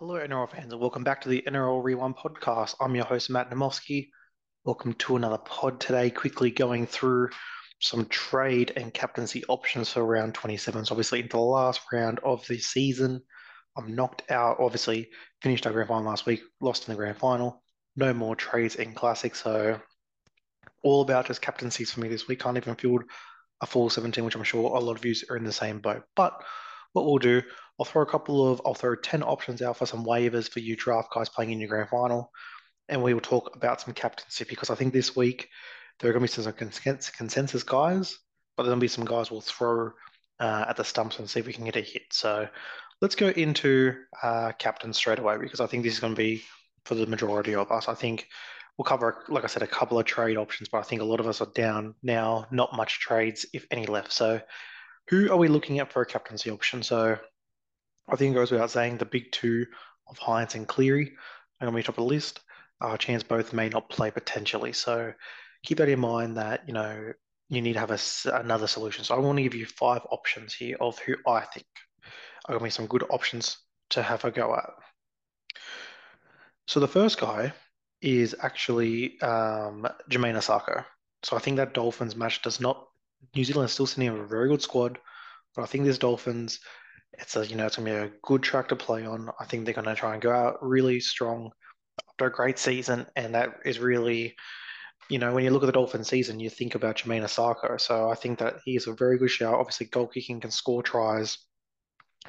Hello, NRL fans, and welcome back to the NRL Rewind podcast. I'm your host, Matt Namowski. Welcome to another pod today. Quickly going through some trade and captaincy options for round 27. So, obviously, into the last round of the season, I'm knocked out. Obviously, finished our grand final last week, lost in the grand final. No more trades in Classic. So, all about just captaincies for me this week. Can't even field a full 17, which I'm sure a lot of you are in the same boat. But what we'll do, I'll throw a couple of, I'll throw 10 options out for some waivers for you draft guys playing in your grand final. And we will talk about some captaincy because I think this week there are going to be some consensus guys, but there'll be some guys we'll throw uh, at the stumps and see if we can get a hit. So let's go into uh, captain straight away because I think this is going to be for the majority of us. I think we'll cover, like I said, a couple of trade options, but I think a lot of us are down now, not much trades, if any, left. So who are we looking at for a captaincy option? So I think it goes without saying the big two of Hynes and Cleary are going to be top of the list. Uh, chance both may not play potentially. So keep that in mind that, you know, you need to have a, another solution. So I want to give you five options here of who I think are going to be some good options to have a go at. So the first guy is actually um, Jamayne Isaako. So I think that Dolphins match does not New Zealand is still sitting in a very good squad, but I think this Dolphins, it's a you know it's gonna be a good track to play on. I think they're gonna try and go out really strong after a great season, and that is really, you know, when you look at the Dolphins season, you think about Jamayne Isaako. So I think that he is a very good shout. Obviously, goal kicking can score tries.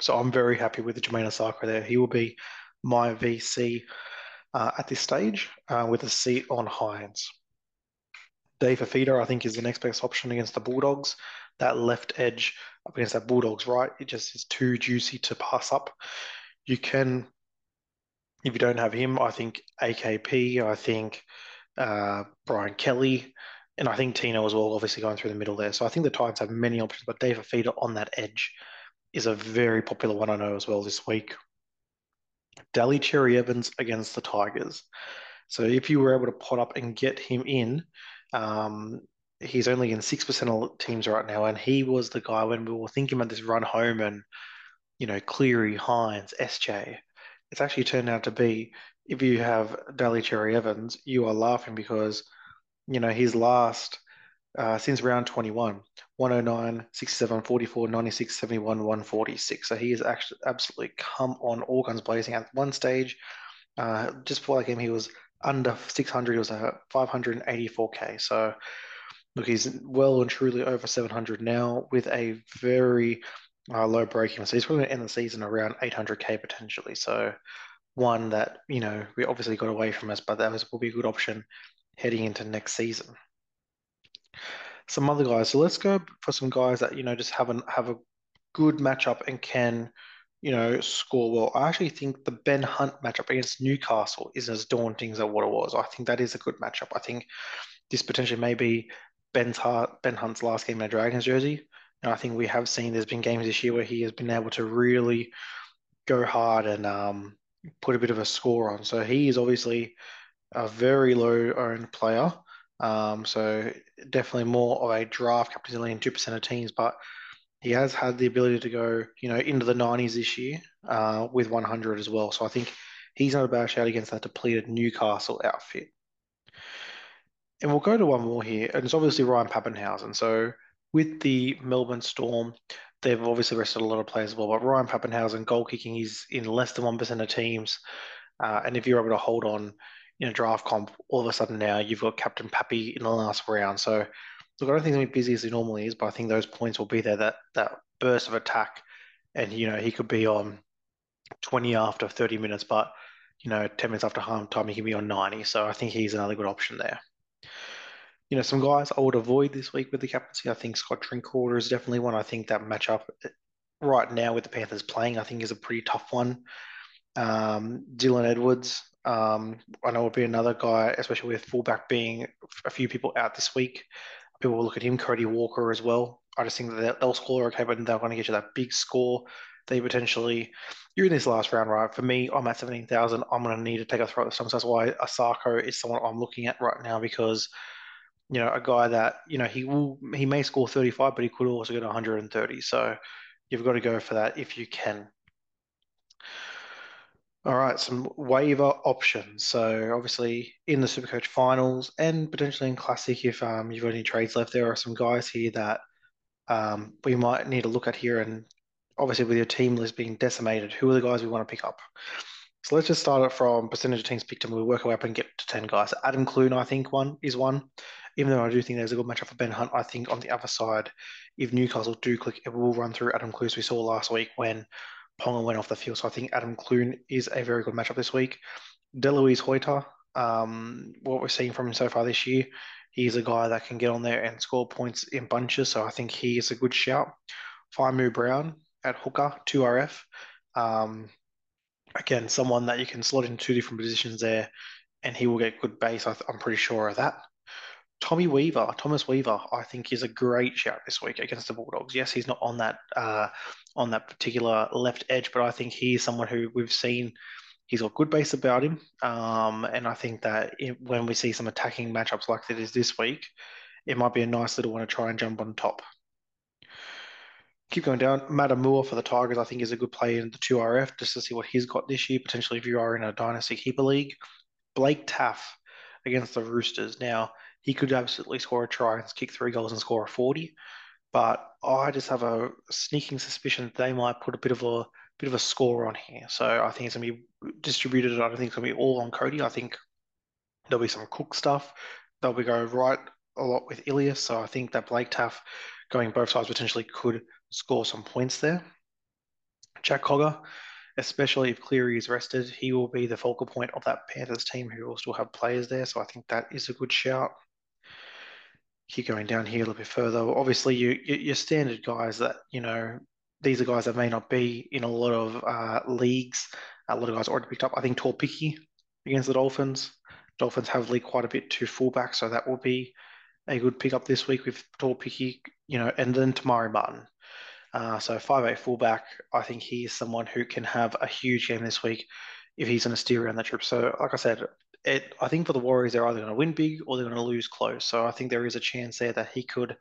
So I'm very happy with the Jamayne Isaako there. He will be my VC uh, at this stage uh, with a seat on Hynes. Dave Fifita, I think, is the next best option against the Bulldogs. That left edge up against that Bulldogs right, it just is too juicy to pass up. You can, if you don't have him, I think AKP, I think uh, Brian Kelly, and I think Tino as well, obviously going through the middle there. So I think the Titans have many options, but Dave Fifita on that edge is a very popular one I know as well this week. Daly Cherry Evans against the Tigers. So if you were able to pot up and get him in, um, he's only in 6% of teams right now, and he was the guy when we were thinking about this run home and, you know, Cleary, Hynes, SJ. It's actually turned out to be, if you have Daly Cherry Evans, you are laughing because, you know, his last, uh, since round 21, 109, 67, 44, 96, 71, 146. So he has actually absolutely come on all guns blazing at one stage. Uh, just before that game, he was under 600, he was at 584k. So look, he's well and truly over 700 now with a very uh, low breaking. So he's probably going to end the season around 800k potentially. So one that you know we obviously got away from us, but that was will be a good option heading into next season. Some other guys. So let's go for some guys that you know just have a have a good matchup and can you know, score well. I actually think the Ben Hunt matchup against Newcastle isn't as daunting as what it was. I think that is a good matchup. I think this potentially may be Ben's Hart, Ben Hunt's last game in a Dragons jersey. And I think we have seen there's been games this year where he has been able to really go hard and um, put a bit of a score on. So he is obviously a very low owned player. Um, so definitely more of a draft captain in 2% of teams, but he has had the ability to go, you know, into the 90s this year uh, with 100 as well. So I think he's not a bad shout against that depleted Newcastle outfit. And we'll go to one more here, and it's obviously Ryan Papenhuyzen. So with the Melbourne Storm, they've obviously rested a lot of players as well, but Ryan Papenhuyzen goal kicking is in less than 1% of teams. Uh, and if you're able to hold on in a draft comp, all of a sudden now you've got Captain Pappy in the last round. So Look, I don't think he's going to be busy as he normally is, but I think those points will be there. That that burst of attack, and you know he could be on twenty after thirty minutes, but you know ten minutes after half time he can be on ninety. So I think he's another good option there. You know, some guys I would avoid this week with the captaincy. I think Scott Drinkwater is definitely one. I think that matchup right now with the Panthers playing, I think is a pretty tough one. Um, Dylan Edwards, um, I know would be another guy, especially with fullback being a few people out this week people will look at him, Cody Walker as well. I just think that they'll score okay, but they're going to get you that big score. They potentially, you're in this last round, right? For me, I'm at 17,000. I'm going to need to take a throw at the stumps. That's why Isaako is someone I'm looking at right now because, you know, a guy that, you know, he will, he may score 35, but he could also get 130. So you've got to go for that if you can. All right, some waiver options. So obviously in the Supercoach finals and potentially in Classic, if um, you've got any trades left, there are some guys here that um, we might need to look at here. And obviously with your team list being decimated, who are the guys we want to pick up? So let's just start it from percentage of teams picked and we'll work our way up and get to 10 guys. Adam Clune, I think, one is one. Even though I do think there's a good matchup for Ben Hunt, I think on the other side, if Newcastle do click, it will run through Adam Clune, as we saw last week when Ponga went off the field. So I think Adam Clune is a very good matchup this week. Delouise Hoeter, um, what we're seeing from him so far this year, he's a guy that can get on there and score points in bunches. So I think he is a good shout. Fa'amanu Brown at hooker, 2RF. Um, again, someone that you can slot in two different positions there and he will get good base. I am pretty sure of that. Tommy Weaver, Thomas Weaver, I think is a great shout this week against the Bulldogs. Yes, he's not on that uh, on that particular left edge, but I think he's someone who we've seen. He's got good base about him, um, and I think that it, when we see some attacking matchups like that is this week, it might be a nice little one to try and jump on top. Keep going down. Matt Moore for the Tigers, I think, is a good play in the 2RF just to see what he's got this year, potentially if you are in a Dynasty Keeper League. Blake Taaffe against the Roosters. Now, he could absolutely score a try and kick three goals and score a 40. But I just have a sneaking suspicion that they might put a bit of a bit of a score on here. So I think it's gonna be distributed. I don't think it's gonna be all on Cody. I think there'll be some Cook stuff. They'll be go right a lot with Ilias. So I think that Blake Taaffe going both sides potentially could score some points there. Jack Cogger, especially if Cleary is rested, he will be the focal point of that Panthers team who will still have players there. So I think that is a good shout keep going down here a little bit further. Obviously, you, you your standard guys that you know these are guys that may not be in a lot of uh, leagues. A lot of guys already picked up. I think Picky against the Dolphins. Dolphins have leaked quite a bit to fullback, so that will be a good pickup this week with Picky, you know, and then Te Maire Martin. Uh, so five eight fullback, I think he is someone who can have a huge game this week if he's going to steer around that trip. So, like I said, it, I think for the Warriors, they're either going to win big or they're going to lose close. So I think there is a chance there that he could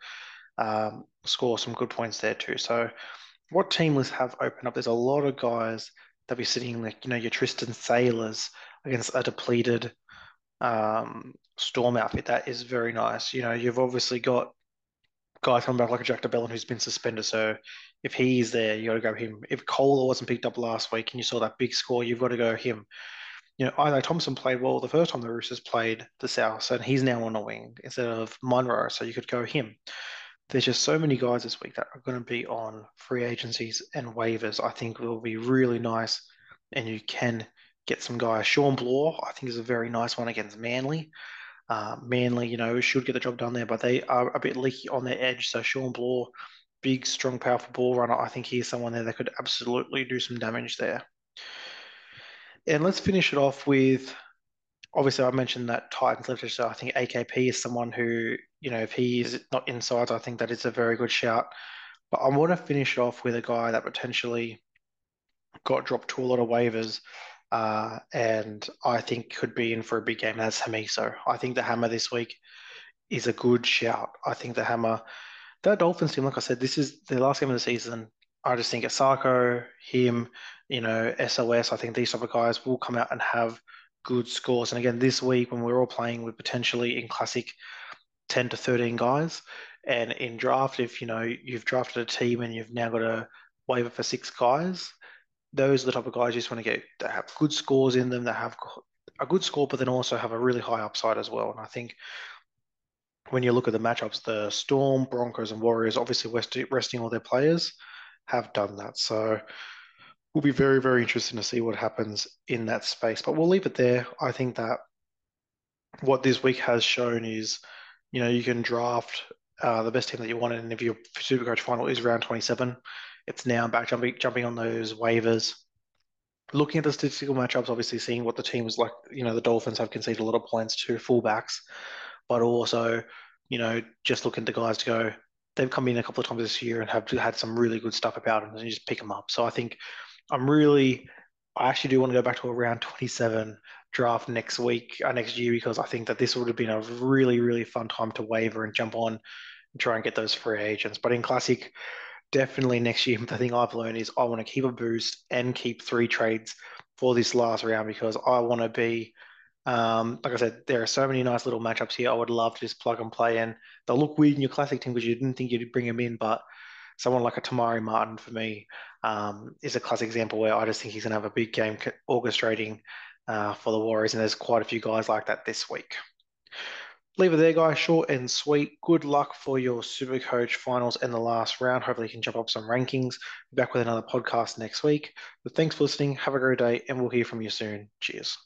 um, score some good points there too. So what team lists have opened up? There's a lot of guys that be sitting like you know your Tristan Sailors against a depleted um, Storm outfit. That is very nice. You know you've obviously got guys coming back like a Jack de Belin who's been suspended. So if he's there, you got to go him. If Kohler wasn't picked up last week and you saw that big score, you've got to go him you know, Isaiah Thompson played well the first time the Roosters played the South, and he's now on a wing instead of Munro, so you could go him. There's just so many guys this week that are going to be on free agencies and waivers. I think it'll be really nice, and you can get some guys. Shawn Blore, I think, is a very nice one against Manly. Uh, Manly, you know, should get the job done there, but they are a bit leaky on their edge. So Shawn Blore, big, strong, powerful ball runner. I think he's someone there that could absolutely do some damage there. And let's finish it off with obviously I mentioned that Titans so I think AKP is someone who, you know, if he is not inside, I think that is a very good shout. But I want to finish off with a guy that potentially got dropped to a lot of waivers uh, and I think could be in for a big game. That's Hamiso. I think the Hammer this week is a good shout. I think the Hammer, that Dolphins team, like I said, this is the last game of the season. I just think Isaako, him, you know, SOS, I think these type of guys will come out and have good scores. And again, this week when we're all playing with potentially in classic 10 to 13 guys, and in draft, if you know you've drafted a team and you've now got a waiver for six guys, those are the type of guys you just want to get that have good scores in them, that have a good score, but then also have a really high upside as well. And I think when you look at the matchups, the Storm, Broncos, and Warriors, obviously resting all their players, have done that. So we'll be very, very interesting to see what happens in that space. But we'll leave it there. I think that what this week has shown is, you know, you can draft uh, the best team that you want, and if your Supercoach final is round 27, it's now back jumping jumping on those waivers. Looking at the statistical matchups, obviously seeing what the teams like, you know, the Dolphins have conceded a lot of points to fullbacks, but also, you know, just looking at the guys to go, they've come in a couple of times this year and have had some really good stuff about them, and you just pick them up. So I think I'm really, I actually do want to go back to a round 27 draft next week, uh, next year, because I think that this would have been a really, really fun time to waiver and jump on and try and get those free agents. But in Classic, definitely next year, the thing I've learned is I want to keep a boost and keep three trades for this last round because I want to be, um, like I said, there are so many nice little matchups here. I would love to just plug and play in. They'll look weird in your classic team because you didn't think you'd bring them in, but someone like a Te Maire Martin for me um, is a classic example where I just think he's going to have a big game orchestrating uh, for the Warriors, and there's quite a few guys like that this week. Leave it there, guys. Short and sweet. Good luck for your Super Coach finals and the last round. Hopefully, you can jump up some rankings. Be back with another podcast next week. But thanks for listening. Have a great day, and we'll hear from you soon. Cheers.